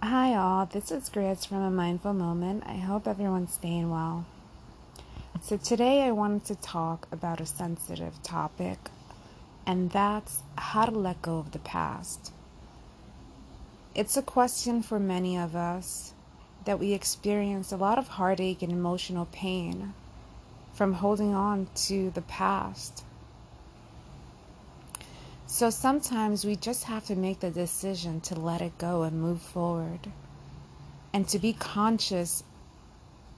Hi, all. This is Grace from A Mindful Moment. I hope everyone's staying well. So, today I wanted to talk about a sensitive topic, and that's how to let go of the past. It's a question for many of us that we experience a lot of heartache and emotional pain from holding on to the past. So sometimes we just have to make the decision to let it go and move forward and to be conscious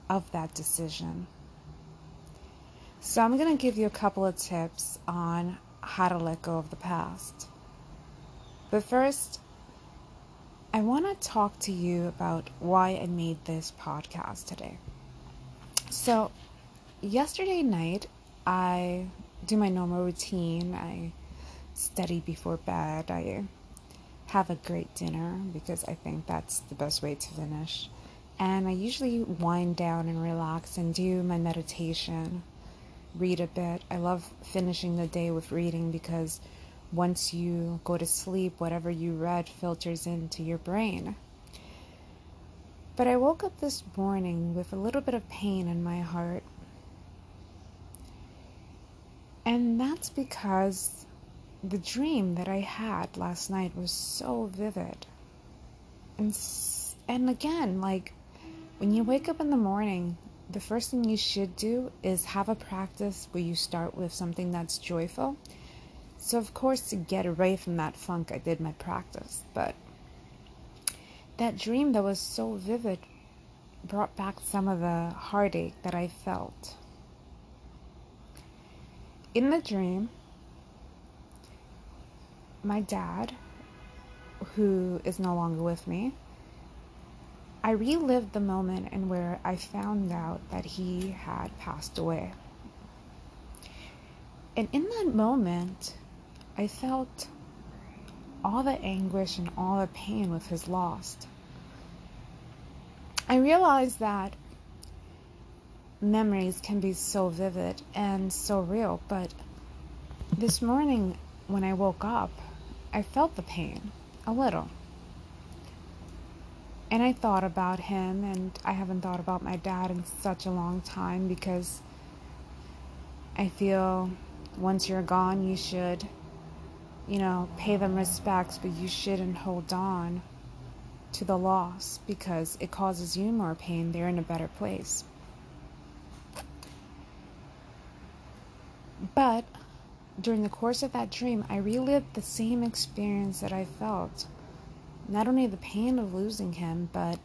of that decision. So I'm going to give you a couple of tips on how to let go of the past. But first, I want to talk to you about why I made this podcast today. So, yesterday night, I do my normal routine. I study before bed. I have a great dinner because I think that's the best way to finish. And I usually wind down and relax and do my meditation, read a bit. I love finishing the day with reading because once you go to sleep, whatever you read filters into your brain. But I woke up this morning with a little bit of pain in my heart. And that's because the dream that I had last night was so vivid. And and again, like when you wake up in the morning, the first thing you should do is have a practice where you start with something that's joyful so, of course, to get away from that funk, I did my practice. But that dream that was so vivid brought back some of the heartache that I felt. In the dream, my dad, who is no longer with me, I relived the moment in where I found out that he had passed away. And in that moment, I felt all the anguish and all the pain with his loss. I realized that memories can be so vivid and so real, but this morning when I woke up, I felt the pain a little. And I thought about him, and I haven't thought about my dad in such a long time because I feel once you're gone, you should you know, pay them respects, but you shouldn't hold on to the loss because it causes you more pain. They're in a better place. But during the course of that dream, I relived the same experience that I felt. Not only the pain of losing him, but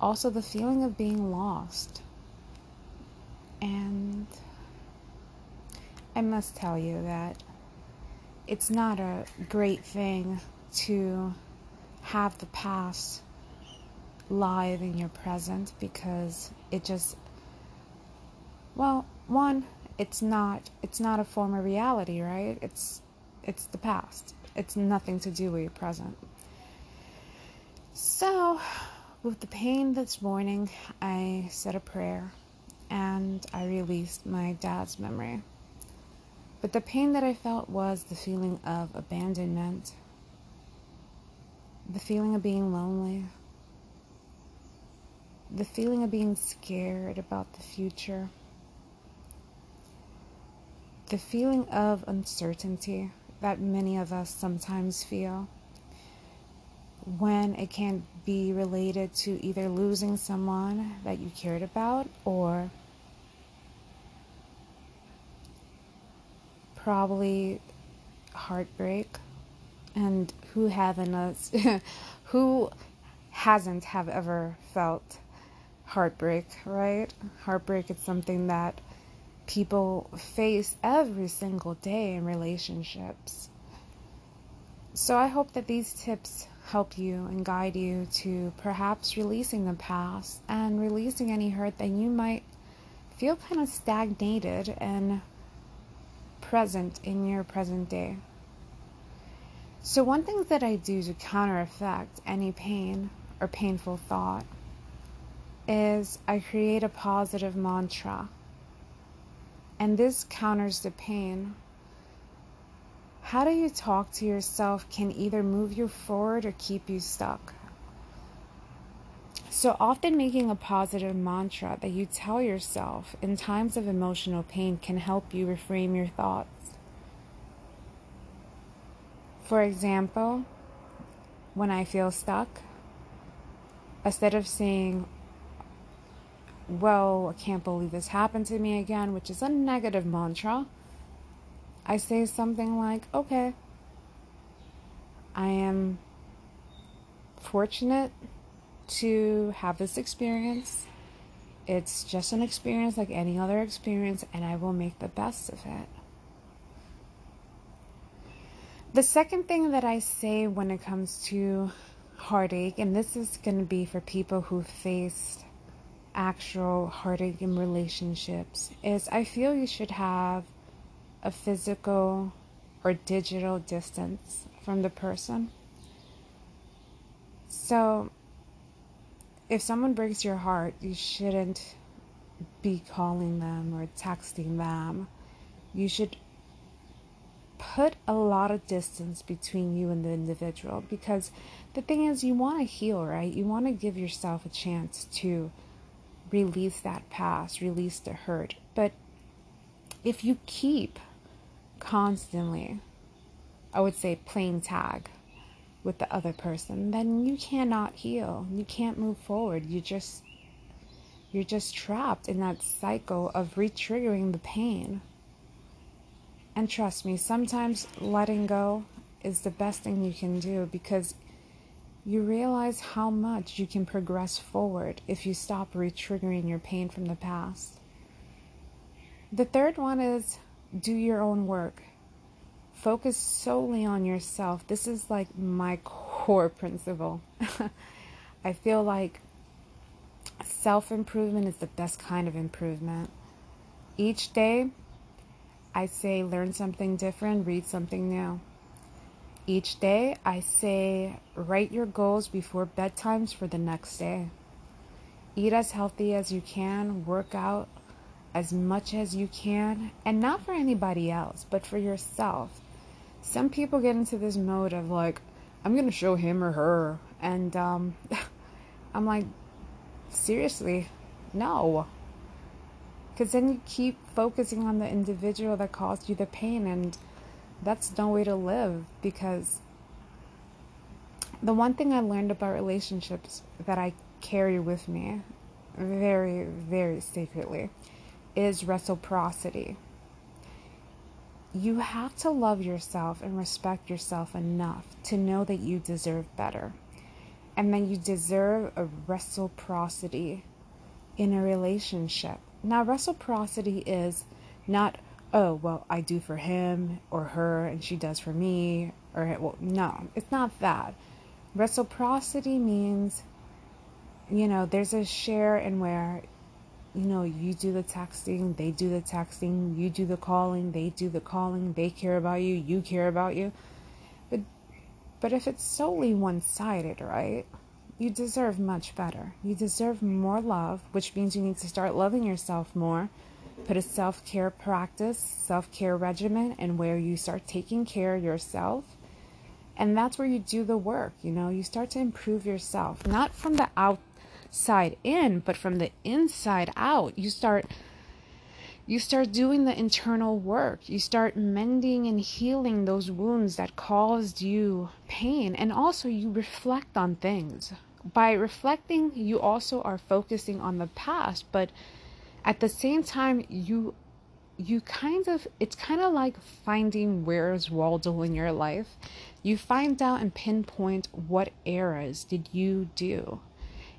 also the feeling of being lost. And I must tell you that it's not a great thing to have the past live in your present because it just well one it's not it's not a form of reality right? It's it's the past. It's nothing to do with your present. So with the pain this morning i said a prayer and i released my dad's memory. But the pain that I felt was the feeling of abandonment, the feeling of being lonely, the feeling of being scared about the future, the feeling of uncertainty that many of us sometimes feel when it can be related to either losing someone that you cared about or probably heartbreak. And who haven't us who hasn't have ever felt heartbreak right? Heartbreak is something that people face every single day in relationships so i hope that these tips help you and guide you to perhaps releasing the past and releasing any hurt that you might feel kind of stagnated and present in your present day. So, one thing that I do to counteract any pain or painful thought is I create a positive mantra. And this counters the pain. How do you talk to yourself can either move you forward or keep you stuck. So often, making a positive mantra that you tell yourself in times of emotional pain can help you reframe your thoughts. For example, when I feel stuck, instead of saying, Well, I can't believe this happened to me again, which is a negative mantra, I say something like, Okay, I am fortunate to have this experience. It's just an experience like any other experience, and I will make the best of it. The second thing that I say when it comes to heartache, and this is going to be for people who faced actual heartache in relationships, is I feel you should have a physical or digital distance from the person. So, if someone breaks your heart, you shouldn't be calling them or texting them. You should put a lot of distance between you and the individual because the thing is, you want to heal, right? You want to give yourself a chance to release that past, release the hurt. But if you keep constantly, I would say, playing tag with the other person, then you cannot heal. You can't move forward. You just you're just trapped in that cycle of re-triggering the pain. And trust me, sometimes letting go is the best thing you can do because you realize how much you can progress forward if you stop re-triggering your pain from the past. The third one is do your own work focus solely on yourself. This is like my core principle. I feel like self improvement is the best kind of improvement. Each day, I say learn something different, read something new. Each day, I say write your goals before bedtimes for the next day. Eat as healthy as you can, work out as much as you can, and not for anybody else, but for yourself some people get into this mode of like, I'm gonna show him or her, and um, I'm like, seriously, no. Because then you keep focusing on the individual that caused you the pain, and that's no way to live. Because the one thing I learned about relationships that I carry with me very, very secretly is reciprocity you have to love yourself and respect yourself enough to know that you deserve better and then you deserve a reciprocity in a relationship. Now, reciprocity is not, oh, well, I do for him or her and she does for me, or, well, no, it's not that. Reciprocity means, you know, there's a share and where you know, you do the texting, they do the texting, you do the calling, they do the calling, they care about you, you care about you. But but if it's solely one-sided, right? You deserve much better. You deserve more love, which means you need to start loving yourself more. Put a self-care practice, self-care regimen and where you start taking care of yourself. And that's where you do the work, you know, you start to improve yourself, not from the outside in, but from the inside out. You start you start doing the internal work. You start mending and healing those wounds that caused you pain. And also, you reflect on things. By reflecting, you also are focusing on the past, but at the same time, you you kind of it's kind of like finding where's Waldo in your life. You find out and pinpoint what eras did you do.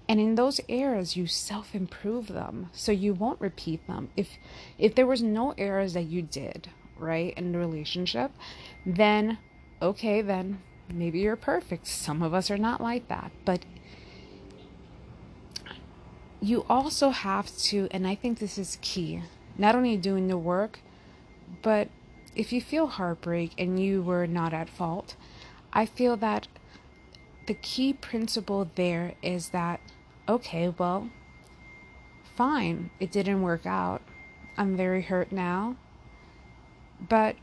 And in those errors you self improve them so you won't repeat them. If if there was no errors that you did right in the relationship then okay then maybe you're perfect. Some of us are not like that. But you also have to and i think this is key not only doing the work but if you feel heartbreak and you were not at fault i feel that the key principle there is that okay, well, fine, it didn't work out. I'm very hurt now. But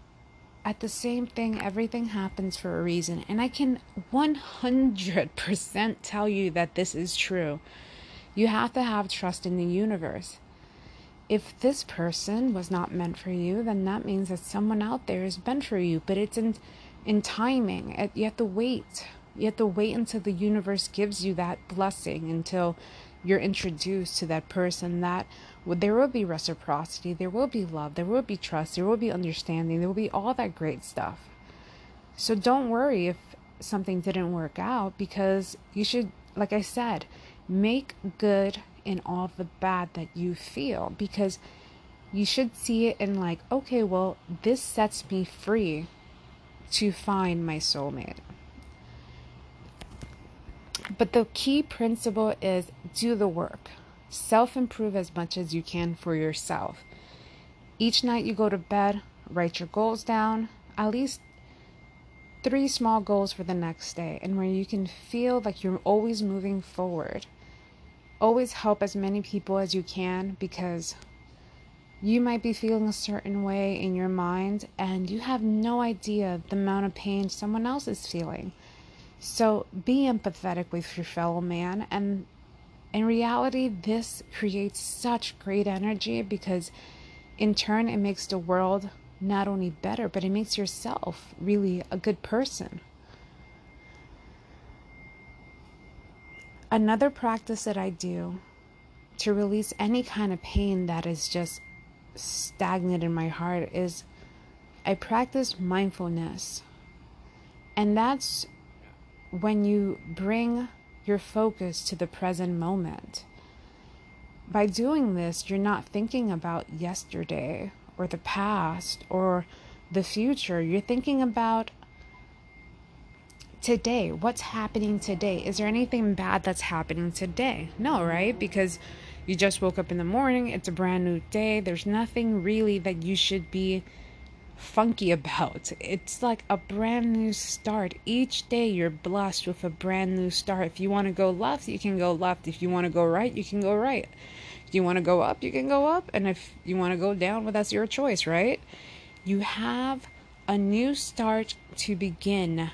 at the same thing, everything happens for a reason. And I can 100% tell you that this is true. You have to have trust in the universe. If this person was not meant for you, then that means that someone out there is meant for you, but it's in in timing. You have to wait. You have to wait until the universe gives you that blessing until you're introduced to that person that there will be reciprocity, there will be love, there will be trust, there will be understanding, there will be all that great stuff. So don't worry if something didn't work out because you should, like I said, make good in all the bad that you feel because you should see it in like, okay, well, this sets me free to find my soulmate. But the key principle is do the work. Self improve as much as you can for yourself. Each night you go to bed, write your goals down, at least three small goals for the next day, and where you can feel like you're always moving forward. Always help as many people as you can because you might be feeling a certain way in your mind and you have no idea the amount of pain someone else is feeling. So be empathetic with your fellow man. And in reality, this creates such great energy because in turn, it makes the world not only better, but it makes yourself really a good person. Another practice that I do to release any kind of pain that is just stagnant in my heart is I practice mindfulness. And that's when you bring your focus to the present moment. By doing this, you're not thinking about yesterday or the past or the future. You're thinking about today. What's happening today? Is there anything bad that's happening today? No, right? Because you just woke up in the morning, it's a brand new day. There's nothing really that you should be funky about. It's like a brand new start. Each day you're blessed with a brand new start. If you want to go left, you can go left. If you want to go right, you can go right. If you want to go up, you can go up. And if you want to go down, well, that's your choice, right? You have a new start to begin.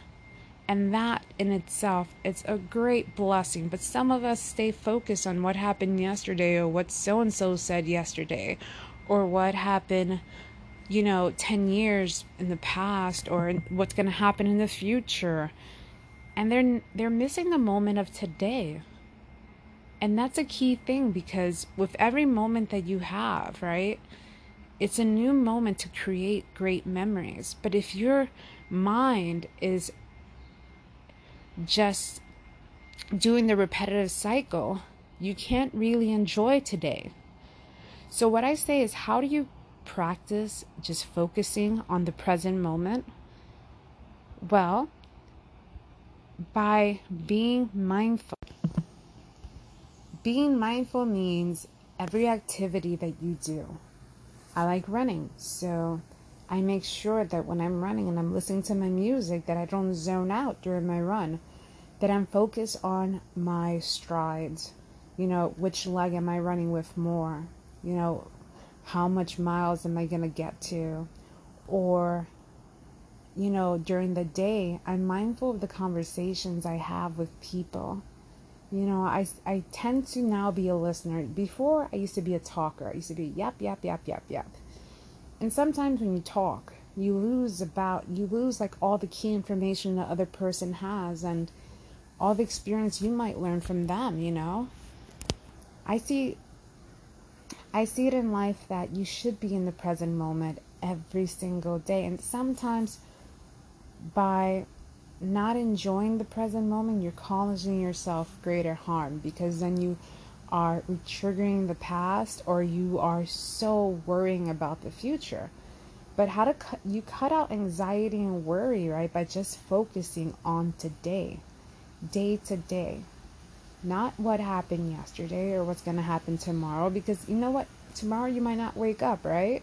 And that in itself, it's a great blessing. But some of us stay focused on what happened yesterday or what so and so said yesterday or what happened you know 10 years in the past or what's going to happen in the future. And they're they're missing the moment of today. And that's a key thing because with every moment that you have right it's a new moment to create great memories. But if your mind is just doing the repetitive cycle you can't really enjoy today so what i say is how do you practice just focusing on the present moment? Well, by being mindful. Being mindful means every activity that you do. I like running, so I make sure that when I'm running and I'm listening to my music that I don't zone out during my run, that I'm focused on my strides. You know, which leg am I running with more? You know, how much miles am I going to get to? Or, you know, during the day, I'm mindful of the conversations I have with people. You know, I, I tend to now be a listener. Before, I used to be a talker. I used to be yep, yep, yep, yep, yap. And sometimes when you talk, you lose about, you lose like all the key information the other person has and all the experience you might learn from them, you know? I see I see it in life that you should be in the present moment every single day. And sometimes by not enjoying the present moment, you're causing yourself greater harm because then you are triggering the past or you are so worrying about the future. But how to cut you cut out anxiety and worry, right? By just focusing on today, day to day not what happened yesterday or what's going to happen tomorrow because you know what tomorrow you might not wake up right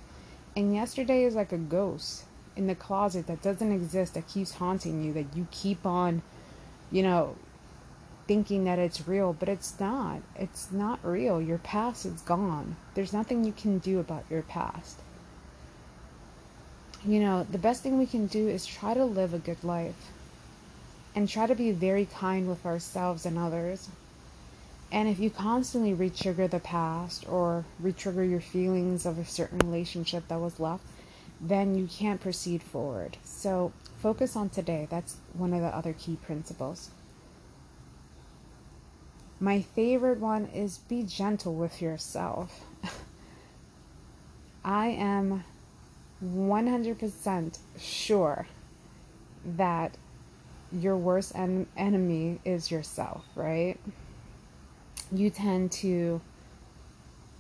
and yesterday is like a ghost in the closet that doesn't exist that keeps haunting you that you keep on you know thinking that it's real but it's not it's not real your past is gone there's nothing you can do about your past you know the best thing we can do is try to live a good life and try to be very kind with ourselves and others And if you constantly retrigger the past or retrigger your feelings of a certain relationship that was left, then you can't proceed forward. So focus on today. That's one of the other key principles. My favorite one is be gentle with yourself. I am 100% sure that your worst en- enemy is yourself, right? You tend to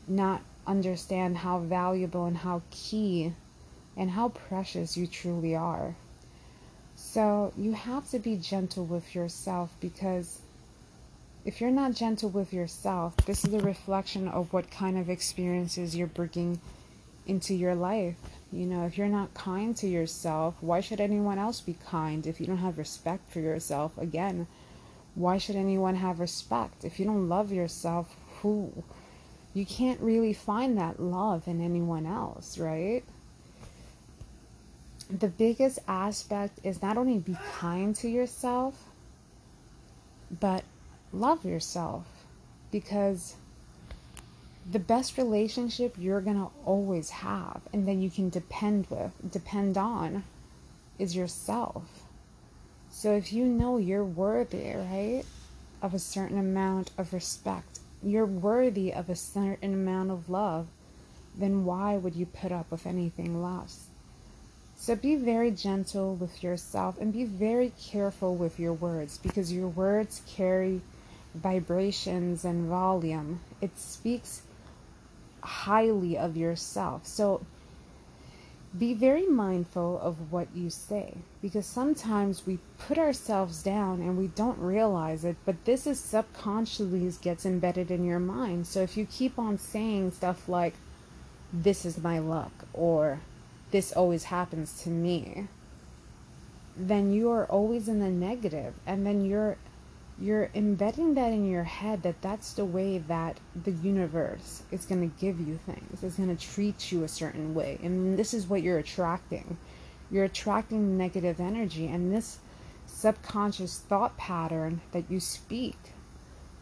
not understand how valuable and how key and how precious you truly are. So you have to be gentle with yourself because if you're not gentle with yourself, this is a reflection of what kind of experiences you're bringing into your life. You know, if you're not kind to yourself, why should anyone else be kind if you don't have respect for yourself? Again, why should anyone have respect? If you don't love yourself, who? You can't really find that love in anyone else, right? The biggest aspect is not only be kind to yourself, but love yourself because the best relationship you're going to always have and that you can depend with depend on is yourself. So if you know you're worthy right of a certain amount of respect you're worthy of a certain amount of love then why would you put up with anything less? So be very gentle with yourself and be very careful with your words because your words carry vibrations and volume. It speaks highly of yourself. So be very mindful of what you say because sometimes we put ourselves down and we don't realize it, but this is subconsciously gets embedded in your mind. So if you keep on saying stuff like, this is my luck, or this always happens to me, then you are always in the negative, and then you're you're embedding that in your head that that's the way that the universe is going to give you things. It's going to treat you a certain way. And this is what you're attracting. You're attracting negative energy. And this subconscious thought pattern that you speak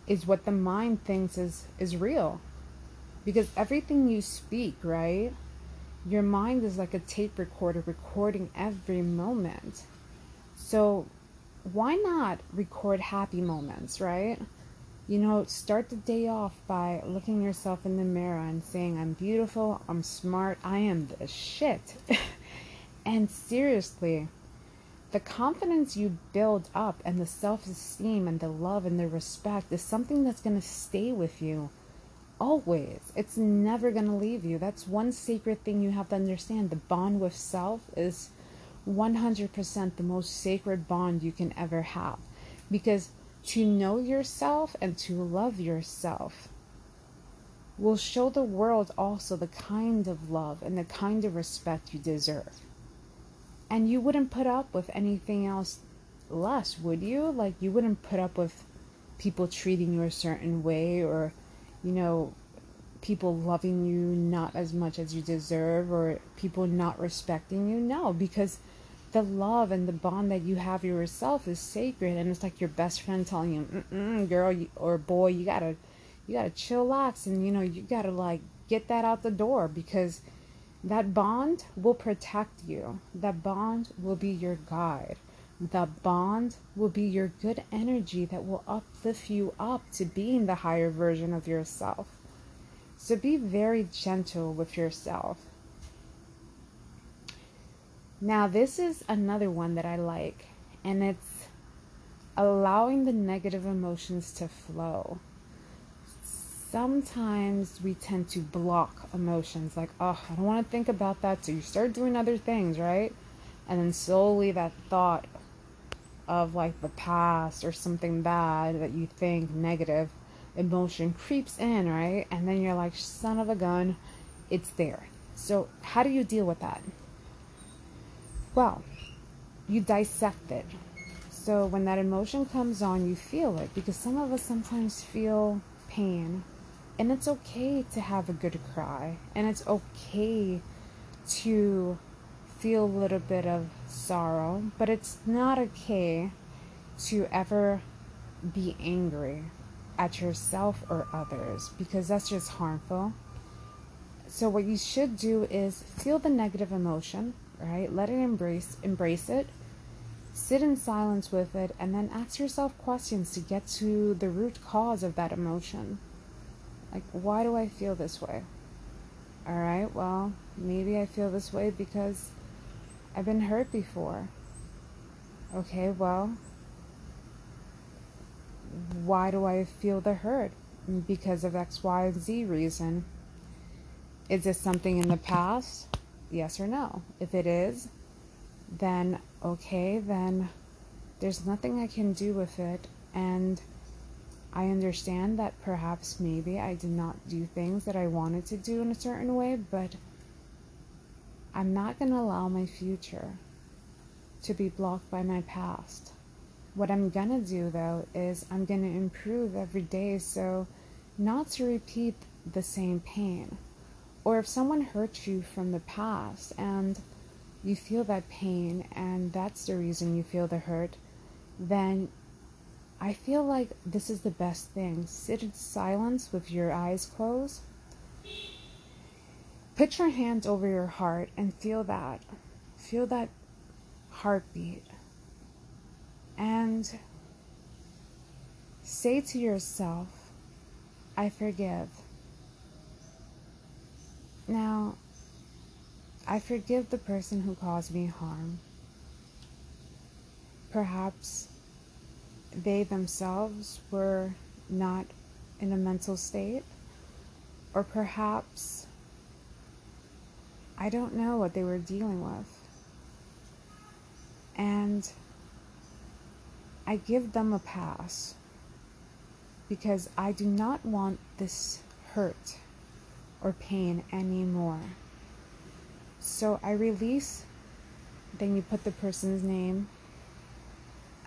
is what the mind thinks is, is real. Because everything you speak, right? Your mind is like a tape recorder recording every moment. So why not record happy moments, right? You know, start the day off by looking yourself in the mirror and saying, I'm beautiful, I'm smart, I am the shit. and seriously, the confidence you build up and the self esteem and the love and the respect is something that's going to stay with you always. It's never going to leave you. That's one sacred thing you have to understand. The bond with self is 100% the most sacred bond you can ever have. Because to know yourself and to love yourself will show the world also the kind of love and the kind of respect you deserve. And you wouldn't put up with anything else less, would you? Like, you wouldn't put up with people treating you a certain way or, you know, people loving you not as much as you deserve or people not respecting you. No, because the love and the bond that you have yourself is sacred and it's like your best friend telling you Mm-mm, girl or boy you gotta you gotta chillax and you know you gotta like get that out the door because that bond will protect you. That bond will be your guide. That bond will be your good energy that will uplift you up to being the higher version of yourself. So be very gentle with yourself now, this is another one that I like, and it's allowing the negative emotions to flow. Sometimes we tend to block emotions, like, oh, I don't want to think about that. So you start doing other things, right? And then slowly that thought of like the past or something bad that you think negative emotion creeps in, right? And then you're like, son of a gun, it's there. So, how do you deal with that? Well, you dissect it. So when that emotion comes on, you feel it because some of us sometimes feel pain. And it's okay to have a good cry. And it's okay to feel a little bit of sorrow. But it's not okay to ever be angry. at yourself or others because that's just harmful. So what you should do is feel the negative emotion, right? Let it embrace embrace it. Sit in silence with it and then ask yourself questions to get to the root cause of that emotion. Like why do I feel this way? All right, well, maybe I feel this way because I've been hurt before. Okay, well, why do I feel the hurt? Because of X, Y, Z reason. Is this something in the past? Yes or no? If it is, then okay, then there's nothing I can do with it. And I understand that perhaps maybe I did not do things that I wanted to do in a certain way, but I'm not going to allow my future to be blocked by my past. What I'm going to do though is I'm going to improve every day so not to repeat the same pain. Or if someone hurt you from the past and you feel that pain and that's the reason you feel the hurt, then I feel like this is the best thing. Sit in silence with your eyes closed. Put your hands over your heart and feel that. Feel that heartbeat. And say to yourself, I forgive. Now, I forgive the person who caused me harm. Perhaps they themselves were not in a mental state, or perhaps I don't know what they were dealing with. And I give them a pass because I do not want this hurt or pain anymore. So I release, then you put the person's name.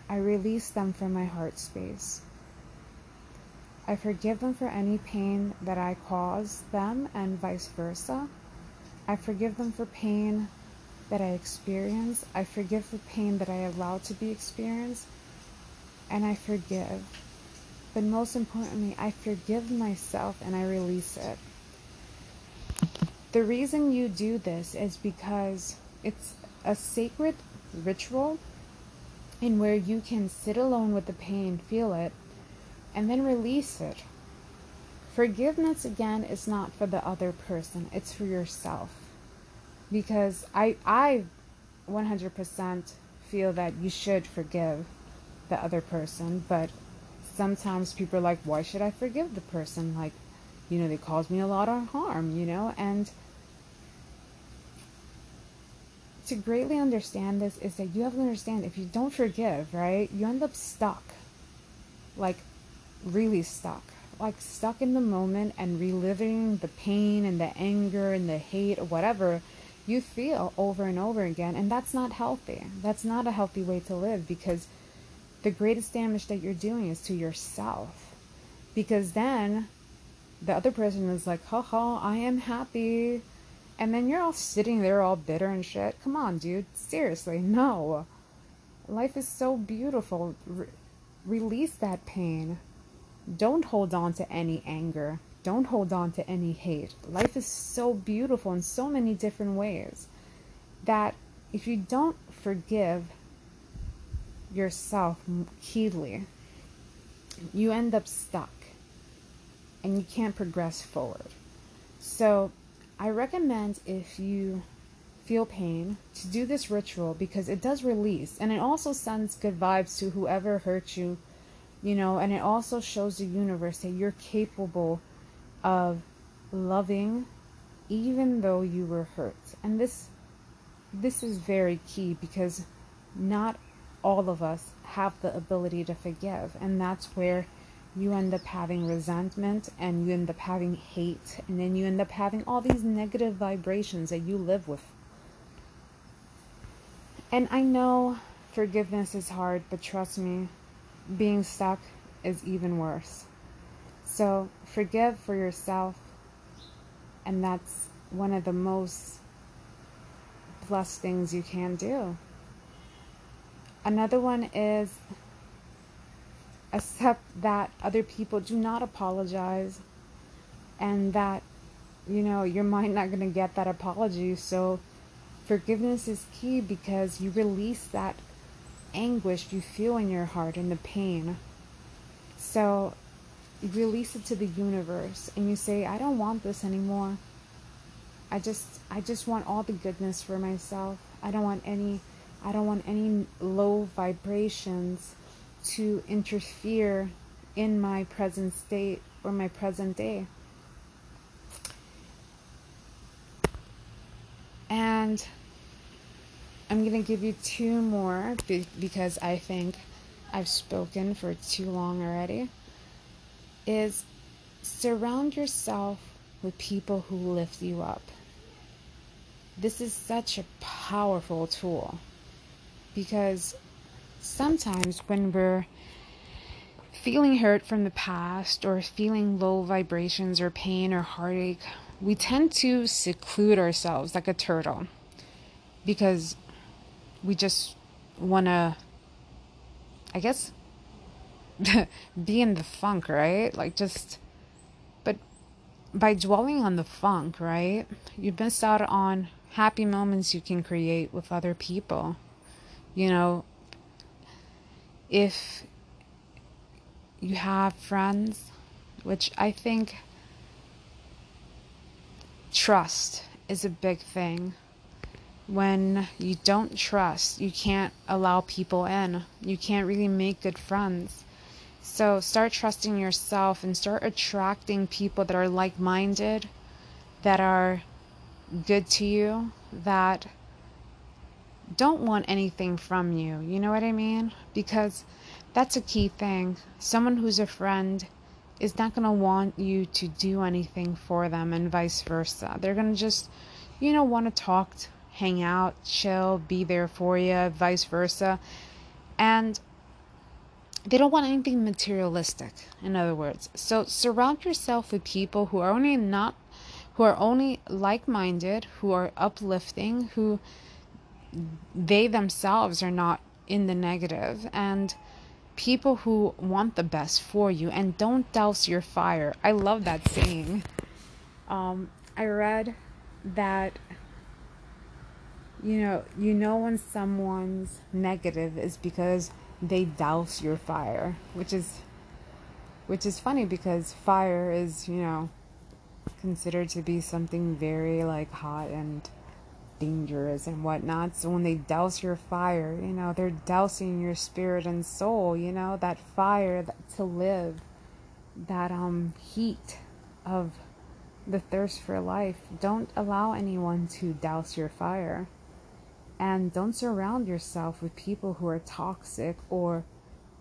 I release them from my heart space. I forgive them for any pain that I caused them and vice versa. I forgive them for pain that I experience. I forgive the pain that I allowed to be experienced. And I forgive. But most importantly, I forgive myself and I release it. The reason you do this is because it's a sacred ritual in where you can sit alone with the pain, feel it, and then release it. Forgiveness, again, is not for the other person, it's for yourself. Because I, I 100% feel that you should forgive the other person, but sometimes people are like, why should I forgive the person? Like, you know, they caused me a lot of harm, you know, and to greatly understand this is that you have to understand if you don't forgive, right, you end up stuck. Like, really stuck. Like, stuck in the moment and reliving the pain and the anger and the hate or whatever you feel over and over again. And that's not healthy. That's not a healthy way to live because the greatest damage that you're doing is to yourself. Because then the other person is like, haha, I am happy. And then you're all sitting there all bitter and shit. Come on, dude. Seriously, no. Life is so beautiful. Re- release that pain. Don't hold on to any anger. Don't hold on to any hate. Life is so beautiful in so many different ways that if you don't forgive yourself keenly, you end up stuck and you can't progress forward. So, I recommend if you feel pain to do this ritual because it does release and it also sends good vibes to whoever hurt you, you know, and it also shows the universe that you're capable of loving even though you were hurt. And this this is very key because not all of us have the ability to forgive and that's where you end up having resentment and you end up having hate and then you end up having all these negative vibrations that you live with. And I know forgiveness is hard, but trust me, being stuck is even worse. So forgive for yourself, and that's one of the most blessed things you can do. Another one is accept that other people do not apologize and that you know you're might not going to get that apology. So forgiveness is key because you release that anguish you feel in your heart and the pain. So you release it to the universe and you say i don't want this anymore. I just i just want all the goodness for myself. I don't want any i don't want any low vibrations to interfere in my present state or my present day And I'm going to give you two more because I think I've spoken for too long already. Is surround yourself with people who lift you up. This is such a powerful tool because sometimes when we're feeling hurt from the past or feeling low vibrations or pain or heartache we tend to seclude ourselves like a turtle because we just want to, I guess, be in the funk, right? Like just, but by dwelling on the funk, right, you miss out on happy moments you can create with other people. You know, if you have friends, which I think trust is a big thing. When you don't trust, you can't allow people in. You can't really make good friends. So start trusting yourself and start attracting people that are like minded, that are good to you, that don't want anything from you. You know what I mean? Because that's a key thing. Someone who's a friend is not going to want you to do anything for them and vice versa. They're going to just, you know, want to talk, hang out, chill, be there for you, vice versa. And they don't want anything materialistic, in other words. So surround yourself with people who are only not who are only like-minded, who are uplifting, who they themselves are not in the negative and people who want the best for you and don't douse your fire. I love that saying. Um, I read that you know you know when someone's negative is because they douse your fire, which is which is funny because fire is you know considered to be something very like hot and dangerous and whatnot. So when they douse your fire, you know, they're dousing your spirit and soul, you know, that fire that, to live, that um heat of the thirst for life. Don't allow anyone to douse your fire. And don't surround yourself with people who are toxic or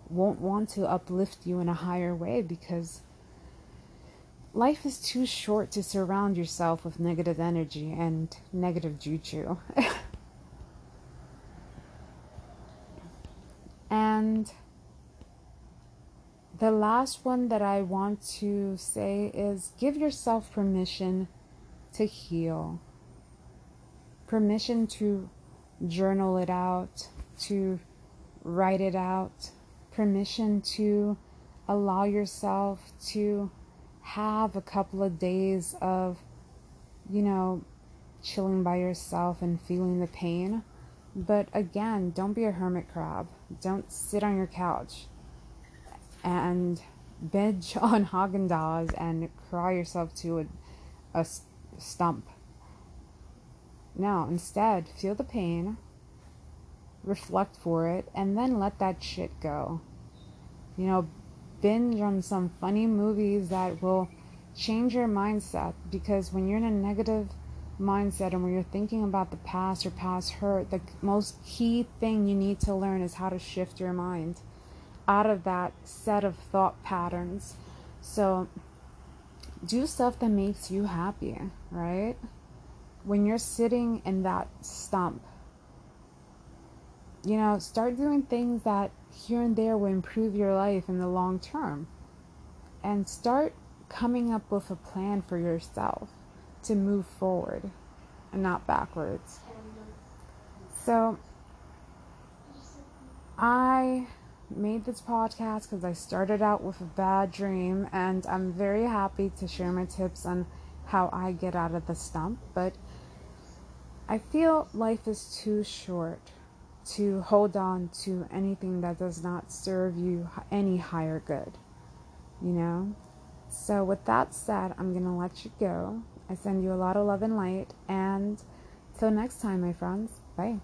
won't want to uplift you in a higher way because life is too short to surround yourself with negative energy and negative juju. and the last one that I want to say is give yourself permission to heal. Permission to journal it out, to write it out. Permission to allow yourself to have a couple of days of, you know, chilling by yourself and feeling the pain. But again, don't be a hermit crab. Don't sit on your couch and binge on Haagen Dazs and cry yourself to a, a stump. No, instead, feel the pain, reflect for it, and then let that shit go. You know, binge on some funny movies that will change your mindset because when you're in a negative mindset and when you're thinking about the past or past hurt, the most key thing you need to learn is how to shift your mind out of that set of thought patterns. So do stuff that makes you happy, right? When you're sitting in that stump, you know, start doing things that here and there will improve your life in the long term. And start coming up with a plan for yourself to move forward and not backwards. So, I made this podcast because I started out with a bad dream, and I'm very happy to share my tips on how I get out of the stump. But I feel life is too short to hold on to anything that does not serve you any higher good, you know? So, with that said, I'm going to let you go. I send you a lot of love and light, and till next time, my friends, bye.